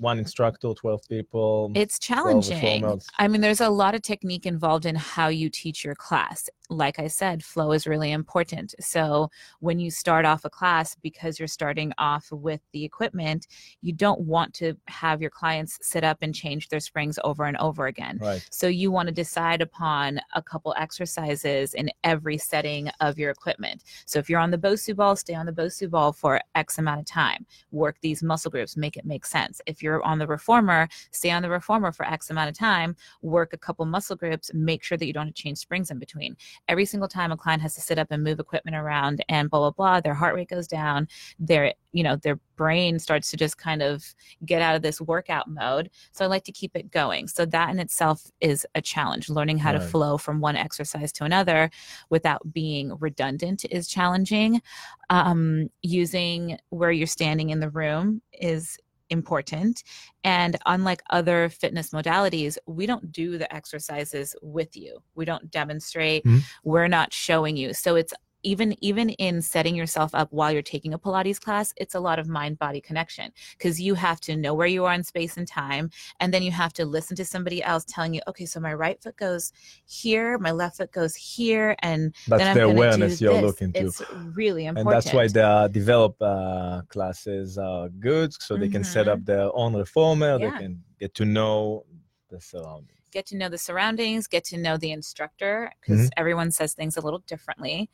one instructor, 12 people? It's challenging. I mean, there's a lot of technique involved in how you teach your class. Like I said, flow is really important. So when you start off a class, because you're starting off with the equipment, you don't want to have your clients sit up and change their springs over and over again. Right. So you want to decide upon a couple exercises in every setting of your equipment. So if you're on the Bosu ball, stay on the Bosu ball for X amount of time. Work these muscle groups, make it make sense. If you're on the reformer, stay on the reformer for X amount of time. Work a couple muscle groups. Make sure that you don't change springs in between. Every single time a client has to sit up and move equipment around and blah blah blah, their heart rate goes down. Their you know their brain starts to just kind of get out of this workout mode. So I like to keep it going. So that in itself is a challenge. Learning how to flow from one exercise to another without being redundant is challenging. Um, using where you're standing in the room is important. And unlike other fitness modalities, we don't do the exercises with you. We don't demonstrate. Mhm. We're not showing you. So it's even even in setting yourself up while you're taking a pilates class it's a lot of mind body connection because you have to know where you are in space and time and then you have to listen to somebody else telling you okay so my right foot goes here my left foot goes here and That's then I'm the awareness you're this. looking to. it's really important And that's why the develop uh, classes are good, so they can set up their own reformer. Yeah. They can get to know the surroundings. get to know the surroundings, get to know the instructor because everyone says things a little differently.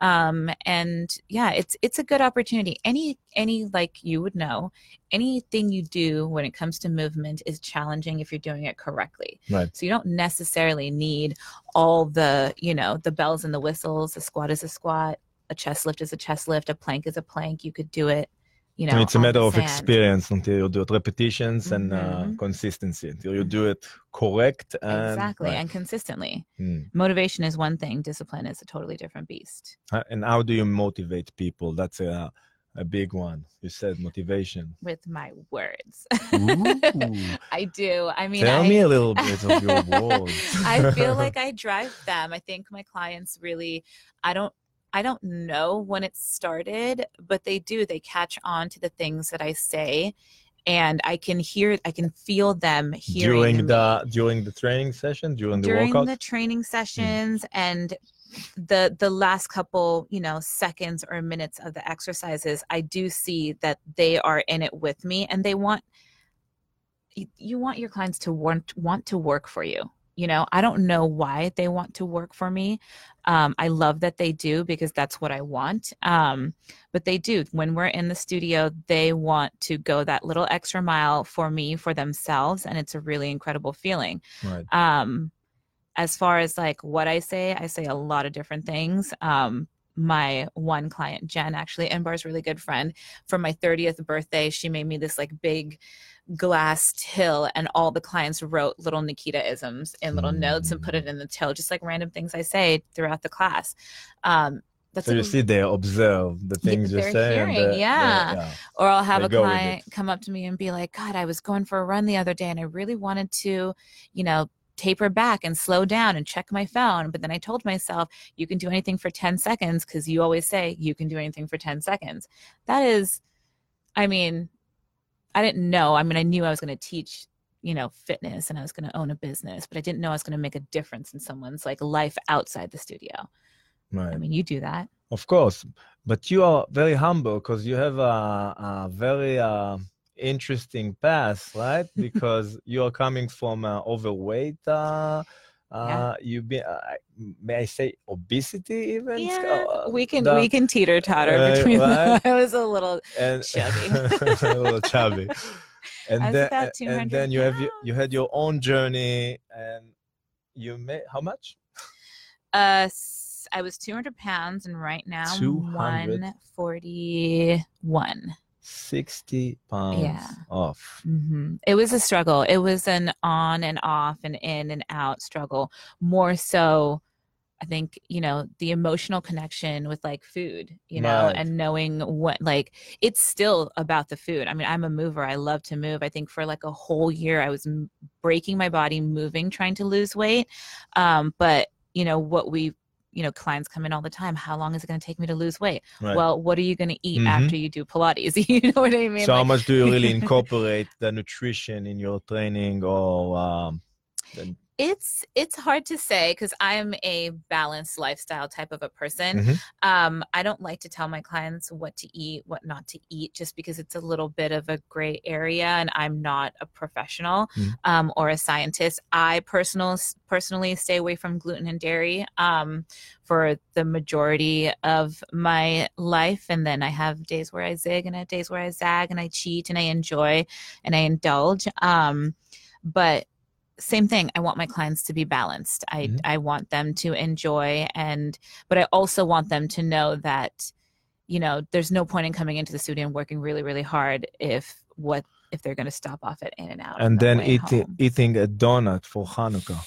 Um, and yeah, it's it's a good opportunity. Any any like you would know, anything you do when it comes to movement is challenging if you're doing it correctly. Right. So you don't necessarily need all the, you know, the bells and the whistles. A squat is a squat, a chest lift is a chest lift, a plank is a plank. You could do it, you know. and it's a matter of sand. experience until you do it repetitions and uh, Mhm. consistency until you do it correct and Exactly. right. And consistently. Mm. motivation is one thing discipline is a totally different beast Uh, and how do you motivate people that's a a big one you said motivation with my words i do i mean tell I, me a little bit of your words I feel like i drive them i think my clients really i don't i don't know when it started but they do they catch on to the things that i say and i can hear i can feel them hearing during me. the during the training session during the during workout the training mm. sessions and the the last couple you know seconds or minutes of the exercises i do see that they are in it with me and they want you want your clients to want want to work for you you know i don't know why they want to work for me. Um, i love that they do because that's what i want. Um, but they do. When we're in the studio they want to go that little extra mile for me for themselves and it's a really incredible feeling. Right. Um as far as like what i say i say a lot of different things. Um my one client jen actually Inbar's really good friend. For my 30th birthday she made me this like big glass till and all the clients wrote little nikita isms in little notes and put it in the till just like random things i say throughout the class um that's so you see, they observe the things you they're saying. hearing, they- yeah. or I'll have They a client come up to me and be like, God, I was going for a run the other day and I really wanted to, you know, taper back and slow down and check my phone. But then I told myself, you can do anything for 10 seconds because you always say you can do anything for 10 seconds. That is, I mean, I didn't know. I mean, I knew I was going to teach, you know, fitness and I was going to own a business, but I didn't know I was going to make a difference in someone's like life outside the studio. Right. I mean, you do that. Of course, but you are very humble because you have a, a very uh, interesting past, right? Because you are coming from uh, overweight. Uh, uh, you be, uh, may I say, obesity even? Yeah, Uh, we can the- we can teeter totter Right, between. right. I was a little and chubby. a little chubby. And then, and then you have you, you had your own journey, and you made how much? Uh, I was 200 pounds, and right now I'm 200? 141. 60 pounds Yeah. off. hmm It was a struggle. It was an on and off and in and out struggle. More so, I think you know the emotional connection with like food, you know, Right. and knowing what like it's still about the food. I mean, I'm a mover. I love to move. I think for like a whole year, I was breaking my body, moving, trying to lose weight. Um, but you know what we you know clients come in all the time how long is it going to take me to lose weight Right. well what are you going to eat Mhm. after you do pilates you know what i mean so how much do you really incorporate the nutrition in your training or um, the- it's it's hard to say because i'm a balanced lifestyle type of a person Mhm. um i don't like to tell my clients what to eat what not to eat just because it's a little bit of a gray area and i'm not a professional Mhm. um, or a scientist i personal personally stay away from gluten and dairy um, for the majority of my life and then i have days where i zig and I have days where i zag and i cheat and i enjoy and i indulge um, but same thing i want my clients to be balanced i Mhm. i want them to enjoy and but i also want them to know that you know there's no point in coming into the studio and working really really hard if what if they're going to stop off at In-N-Out and then eating home. eating a donut for Hanukkah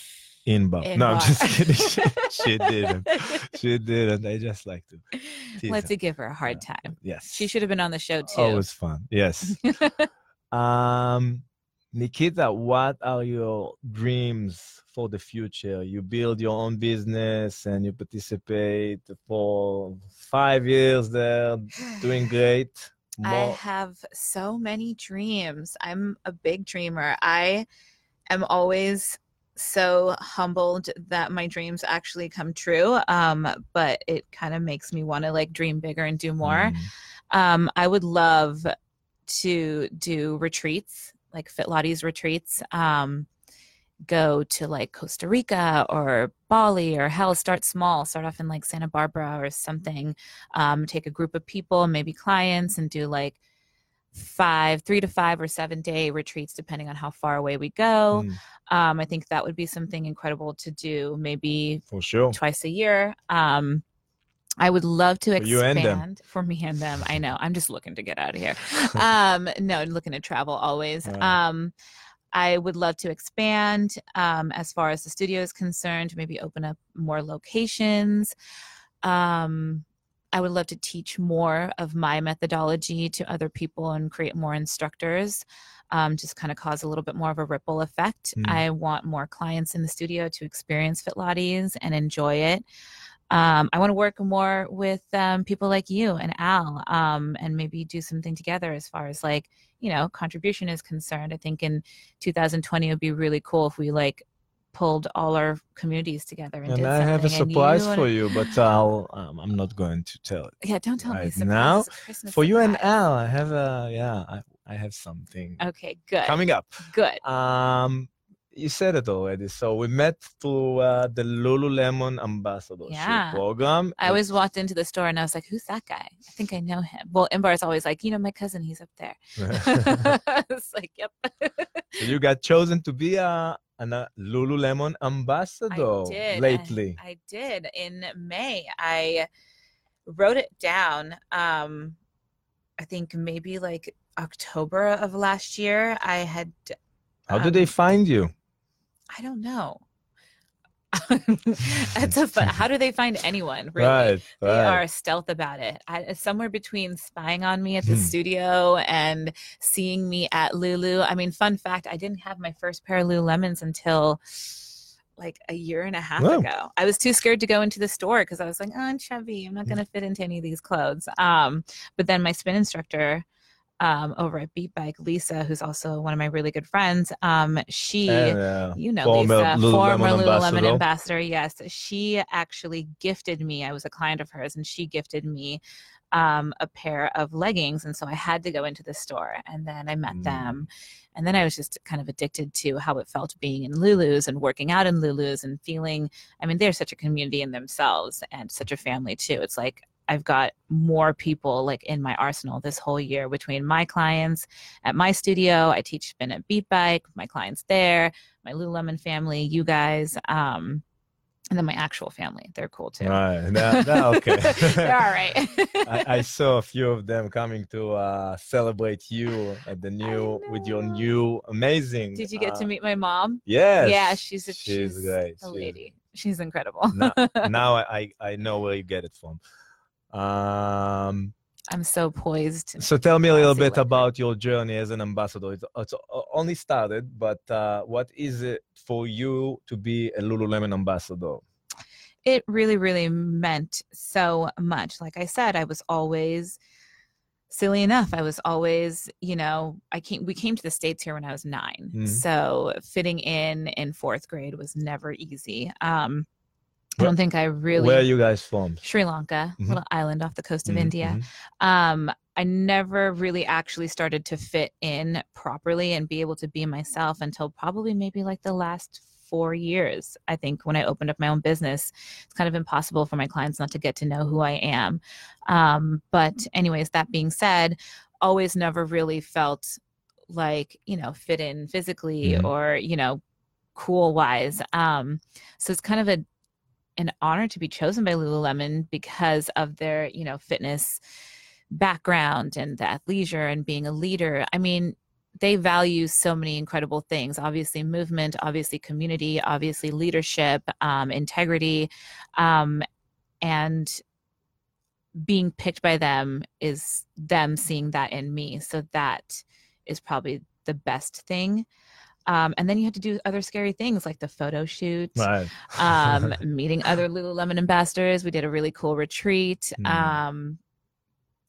Inbar. No, I'm just kidding. She, she didn't. She didn't. I just like to. let's her. give her a hard time Yes. she should have been on the show too Always fun. Yes. um, Nikita, what are your dreams for the future? You build your own business and you participate for five years there, doing great. I have so many dreams. I'm a big dreamer. I am always so humbled that my dreams actually come true. Um, but it kind of makes me want to like dream bigger and do more. Mm, Um, I would love to do retreats, like Fitlotties retreats. Um, go to like Costa Rica or Bali or hell, start small, start off in like Santa Barbara or something. Um, take a group of people, maybe clients, and do like five, three to five or seven day retreats, depending on how far away we go. mm, Um, I think that would be something incredible to do, maybe for sure. twice a year. Um, I would love to For expand them. for me and them. I know. I'm just looking to get out of here. Um, no, looking to travel always. Right. Um, I would love to expand um, as far as the studio is concerned, maybe open up more locations. Um, I would love to teach more of my methodology to other people and create more instructors. Um, just kind of cause a little bit more of a ripple effect. Mm. I want more clients in the studio to experience Fitlattes and enjoy it. Um, I want to work more with um, people like you and Al, um, and maybe do something together as far as like you know contribution is concerned. I think in 2020 it would be really cool if we like pulled all our communities together and, And I have a surprise you for you, but I'll um, I'm not going to tell it. Yeah, don't tell me surprise. now. Christmas For you and. Al, I have a yeah, I, I have something Okay, good. coming up. Good. Um, you said it already. So we met through uh, the Lululemon ambassadorship Yeah. program. I always walked into the store and I was like, "Who's that guy? I think I know him." Well, Inbar is always like, "You know, my cousin, he's up there." it's like, "Yep." So you got chosen to be a an, a Lululemon ambassador I did. lately. I, I did in May. I wrote it down. Um, I think maybe like October of last year. I had. How did they um, find you? I don't know. it's a fun. How do they find anyone? Really? Right, They right. are stealth about it. I, somewhere between spying on me at the Hmm. studio and seeing me at Lulu. I mean, fun fact: I didn't have my first pair of Lululemons until like a year and a half Wow. ago. I was too scared to go into the store because I was like, "Oh, I'm chubby. I'm not Hmm. going to fit into any of these clothes." Um, but then my spin instructor. Um, over at Beat Bike, Lisa, who's also one of my really good friends, um, she And, uh, you know former Lisa, Lululemon former Lululemon ambassador. ambassador. Yes, she actually gifted me. I was a client of hers, and she gifted me um, a pair of leggings, and so I had to go into the store, and then I met Mm. them, and then I was just kind of addicted to how it felt being in Lulu's and working out in Lulu's and feeling. I mean, they're such a community in themselves and such a family too. It's like I've got more people like in my arsenal this whole year between my clients at my studio. I teach spin at Beat Bike, my clients there, my Lululemon family, you guys, um, and then my actual family. They're cool too. Right. Okay. They're all right. I, I saw a few of them coming to uh, celebrate you at the new with your new amazing. Did you get uh, to meet my mom? Yes. Yeah, she's a, she's, she's, great. a She's- lady. She's incredible. now, now I I know where you get it from. Um, I'm so poised. so tell me a little bit about your journey as an ambassador. It's, it's only started, but uh, what is it for you to be a Lululemon ambassador? it really really meant so much like i said i was always silly enough i was always you know i came we came to the states here when i was 9 Mhm. so fitting in in fourth grade was never easy um i don't think i really Where are you guys from? sri lanka Mhm. little island off the coast of Mhm, india mhm. um i never really actually started to fit in properly and be able to be myself until probably maybe like the last four years i think when i opened up my own business it's kind of impossible for my clients not to get to know who i am um but anyways that being said always never really felt like you know fit in physically Mhm. or you know cool wise um so it's kind of a an honor to be chosen by Lululemon because of their, you know, fitness background and the athleisure and being a leader. I mean, they value so many incredible things. Obviously, movement, obviously, community, obviously, leadership, um, integrity, um, and being picked by them is them seeing that in me. So that is probably the best thing. Um, and then you have to do other scary things like the photo shoot Right. um, meeting other Lululemon ambassadors. We did a really cool retreat. Mm. Um,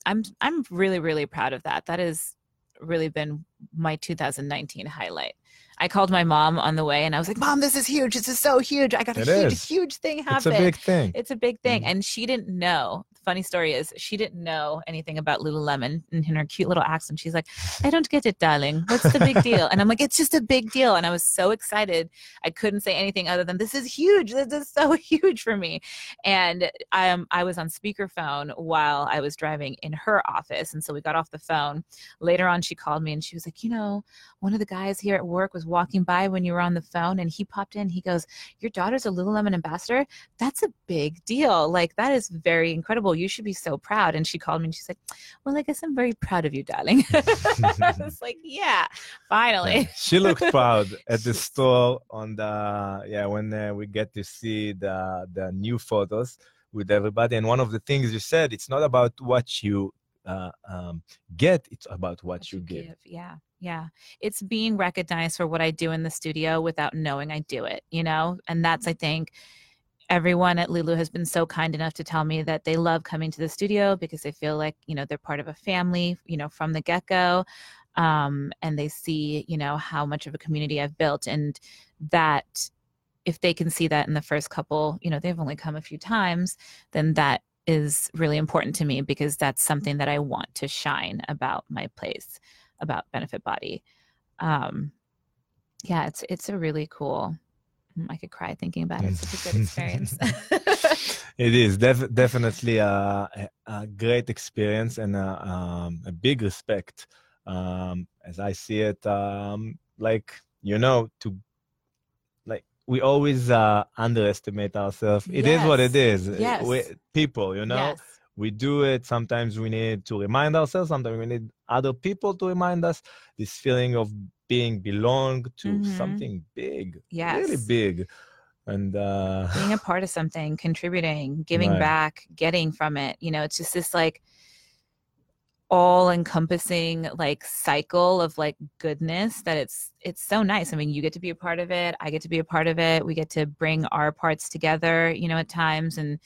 I'm I'm really really proud of that. That has really been my 2019 highlight. I called my mom on the way and I was like, "Mom, this is huge. This is so huge. I got a It huge is. huge thing happening. it's a big thing. It's a big thing. Mm. And she didn't know. The funny story is she didn't know anything about Lululemon and in her cute little accent. She's like, I don't get it, darling. What's the big deal? And I'm like, it's just a big deal. And I was so excited. I couldn't say anything other than this is huge. This is so huge for me. And I um, I was on speakerphone while I was driving in her office. And so we got off the phone. Later on, she called me and she was like, you know, one of the guys here at work was walking by when you were on the phone and he popped in. He goes, Your daughter's a Lululemon ambassador? That's a big deal. Like, that is very incredible. You should be so proud. And she called me and she's like, Well, I guess I'm very proud of you, darling. I was like, Yeah, finally. She looked proud at the store on the yeah when uh, we get to see the the new photos with everybody. And one of the things you said, it's not about what you uh, um, get; it's about what, what you give. Yeah, yeah. It's being recognized for what I do in the studio without knowing I do it, you know? And that's, I think, everyone at Lulu has been so kind enough to tell me that they love coming to the studio because they feel like, you know, they're part of a family, you know, from the get go. Um, and they see, you know, how much of a community I've built. And that if they can see that in the first couple, you know, they've only come a few times, then that is really important to me because that's something that I want to shine about my place, about Benefit Body. Um, yeah, it's it's a really cool. mm, I could cry thinking about it. It's such a good experience. it is def- definitely a, a, great experience and a, um, a big respect um, as I see it. Um, like you know, to like we always uh, underestimate ourselves. It is what it Yes. is. Yes. We, people, you know, yes. we do it. Sometimes we need to remind ourselves. Sometimes we need other people to remind us. This feeling of being belong to Mhm. something big, Yes. really big. and uh, being a part of something, contributing, giving Right. back, getting from it. You know, it's just this like all encompassing like cycle of like goodness that it's it's so nice. I mean, you get to be a part of it, I get to be a part of it. We get to bring our parts together, you know, at times and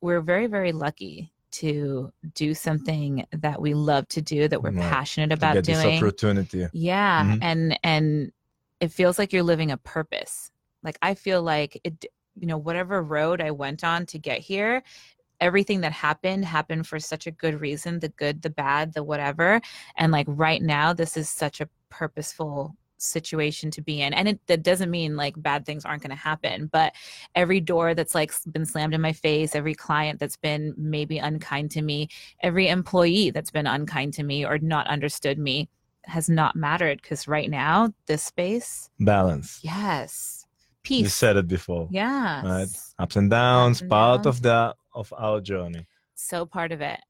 we're very very lucky to do something that we love to do that we're passionate to about get this doing opportunity. yeah Mhm. and and it feels like you're living a purpose like i feel like it you know whatever road i went on to get here everything that happened happened for such a good reason the good the bad the whatever and like right now this is such a purposeful situation to be in and it that doesn't mean like bad things aren't going to happen but every door that's like been slammed in my face every client that's been maybe unkind to me every employee that's been unkind to me or not understood me has not mattered because right now this space Balance. yes peace You said it before. yeah Ups and downs, and part downs. of the of our journey. so part of it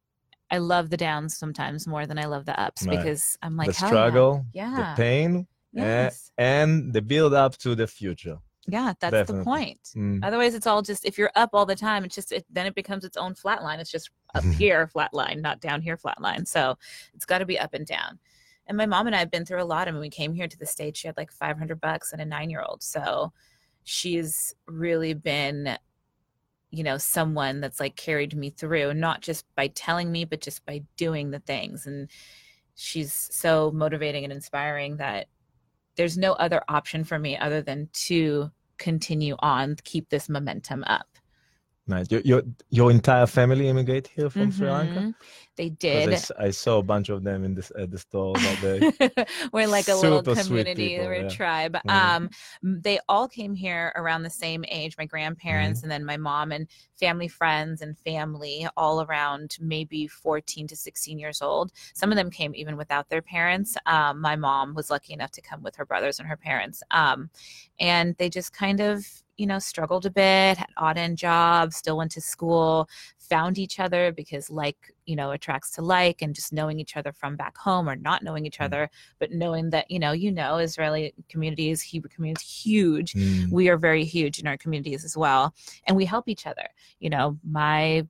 i love the downs sometimes more than i love the ups Right. because i'm like the struggle, yeah, the pain, yes. and the build up to the future. yeah that's definitely. the point Mm. otherwise it's all just if you're up all the time it's just it, then it becomes its own flat line it's just up here flat line not down here flat line so it's got to be up and down and my mom and i have been through a lot and when we came here to the states she had like 500 bucks and a nine year old so she's really been you know someone that's like carried me through not just by telling me but just by doing the things and she's so motivating and inspiring that there's no other option for me other than to continue on keep this momentum up Nice. Your, your your entire family immigrate here from Sri Lanka. They did I, saw a bunch of them in this at the store we're like a little community people, we're a yeah. tribe Mhm. um they all came here around the same age my grandparents Mm-hmm. and then my mom and family friends and family all around maybe 14 to 16 years old some of them came even without their parents um, my mom was lucky enough to come with her brothers and her parents um, and they just kind of you know struggled a bit had odd end jobs still went to school found each other because like you know attracts to like and just knowing each other from back home or not knowing each Mm. other but knowing that you know you know israeli communities hebrew communities huge Mm. we are very huge in our communities as well and we help each other you know my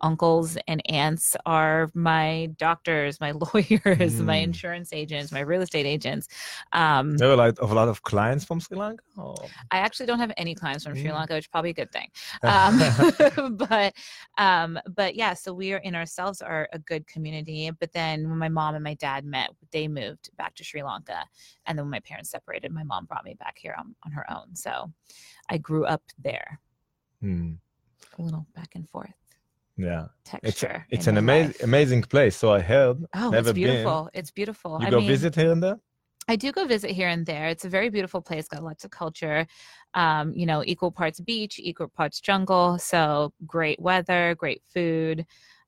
uncles and aunts are my doctors my lawyers my Mm. insurance agents my real estate agents um, There were like a lot of clients from Sri Lanka. Or? i actually don't have any clients from sri Mm. lanka which is probably a good thing um, but um, but yeah so we are in ourselves are a good community but then when my mom and my dad met they moved back to sri lanka and then when my parents separated my mom brought me back here on, on her own so i grew up there Hmm. a little back and forth Yeah, it's texture it's in an amazing amazing place. So I heard. oh it's been. beautiful it's beautiful You I go mean, visit here and there. I do go visit here and there. It's a very beautiful place, got lots of culture. Um, you know, equal parts beach, equal parts jungle. So great weather, great food.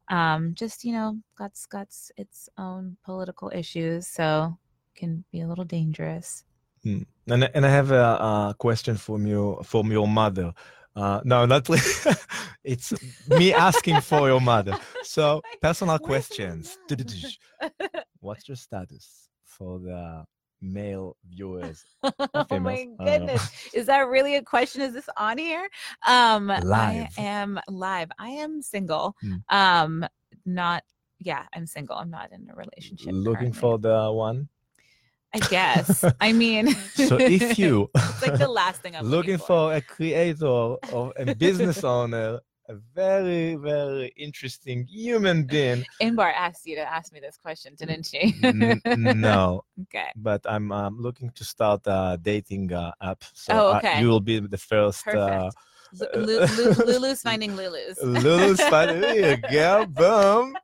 Um, just, you know, got got its own political issues, so can be a little dangerous. And and I have a, a question from you from your mother. Uh, no, not really. it's me asking for your mother. So personal questions. What's your status for the male viewers? oh my I don't know. goodness. Is that really a question? Is this on here? Um I am live. I am single. Hmm. Um not yeah, I'm single. I'm not in a relationship. Looking currently. for the one. I guess. I mean So if you it's like the last thing I'm looking for a creator or a business owner, a very very interesting human being. Inbar asked you to ask me this question, didn't she? N- no, okay. but I'm um, looking to start a dating uh, app. So Oh, uh, okay. you will be the first. Uh, Perfect. Lu- Lu- Lu- Lulu's finding Lulu's. Lulu's finding here, girl. Boom.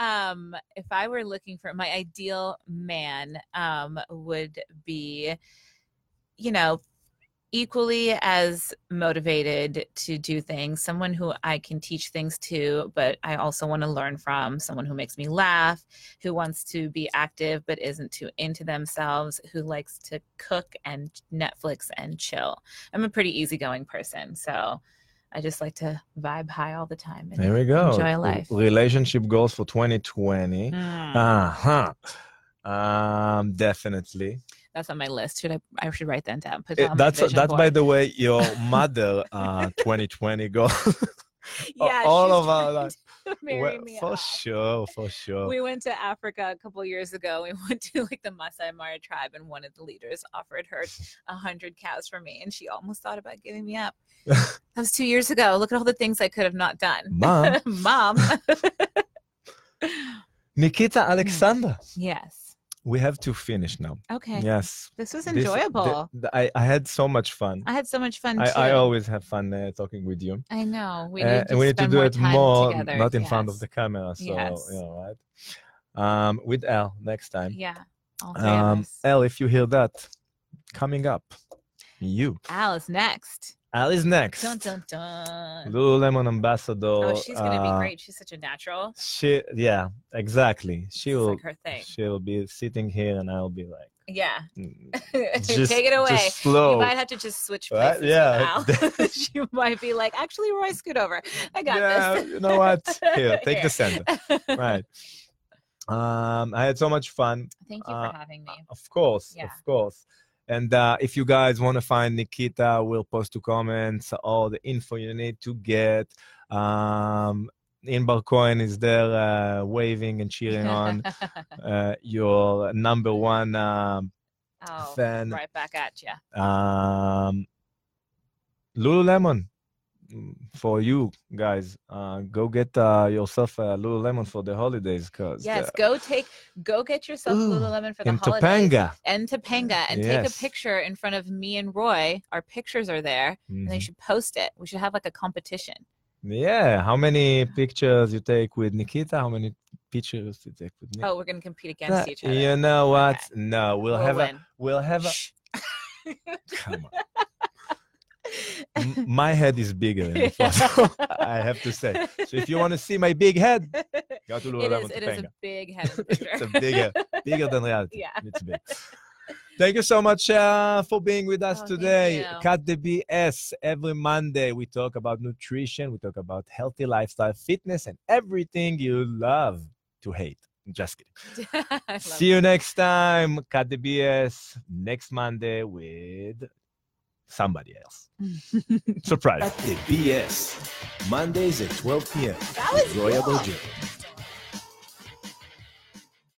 Um if i were looking for my ideal man um would be you know equally as motivated to do things someone who i can teach things to but i also want to learn from someone who makes me laugh who wants to be active but isn't too into themselves who likes to cook and netflix and chill. I'm a pretty easygoing person so i just like to vibe high all the time and There we go. enjoy life Relationship goals for 2020. Mm. Uh huh. Um, definitely. That's on my list. Should I? I should write that down. Put it that's that's by the way your mother uh 2020 goal. yeah, all of our life. marry Well, me for off. sure, for sure. We went to Africa a couple years ago. We went to like the Masai Mara tribe, and one of the leaders offered her a hundred cows for me, and she almost thought about giving me up. that was two years ago. Look at all the things I could have not done. Mom. Mom. Nikita mm. Alexander. yes. We have to finish now. Okay. Yes. This was This- the- enjoyable. the- I, I had so much fun. I had so much fun I, too. I always have fun uh, talking with you. I know. We Uh, need and to we need to do more it more, together. not in front of the camera. So, Yes. you know, right? Um, with Al next time. Yeah. All three of Um. Al, if you hear that, coming up, you. Al is next. Al is next. Dun dun dun. Lululemon ambassador. Oh, she's gonna uh, be great. She's such a natural. She, yeah, exactly. She will. like her thing. She'll be sitting here, and I'll be like, Yeah. mm, Take it away. Just slow. You might have to just switch places. Right? Yeah. she might be like, actually, Roy, scoot over. I got yeah, this. you know what? Here, take Here. the center. Right. Um, I had so much fun. Thank you Uh, for having me. Of course, Yeah. of course. And uh, if you guys want to find Nikita, we'll post to comments all the info you need to get. Um, Inbar Cohen is there uh, waving and cheering on uh, your number one um, oh, fan. right back at you. Um, Lululemon for you guys. Uh, go get uh, yourself a Lululemon for the holidays, cause Yes, uh, go take, go get yourself Ooh, Lululemon for the in holidays. Topanga. And Topanga, and take a picture in front of me and Roy. Our pictures are there, and they Mhm. should post it. We should have like a competition. Yeah. How many pictures you take with Nikita? How many pictures you take with me? Oh, we're gonna compete against each other. You know what? Okay. No, we'll, We'll have win. a. We'll have a. Come on. My head is bigger than the photo. I have to say. So if you want to see my big head, go to it Lululemon is. It is a big head It's a bigger, bigger than reality. Yeah. It's big. Thank you so much uh, for being with us Oh, today. Cut the BS. Every Monday, we talk about nutrition, we talk about healthy lifestyle, fitness, and everything you love to hate. Just kidding. See you next time. Cut the BS next Monday with somebody else. Surprise. At the BS. Mondays at 12 p.m. That was Roy cool. Abergil.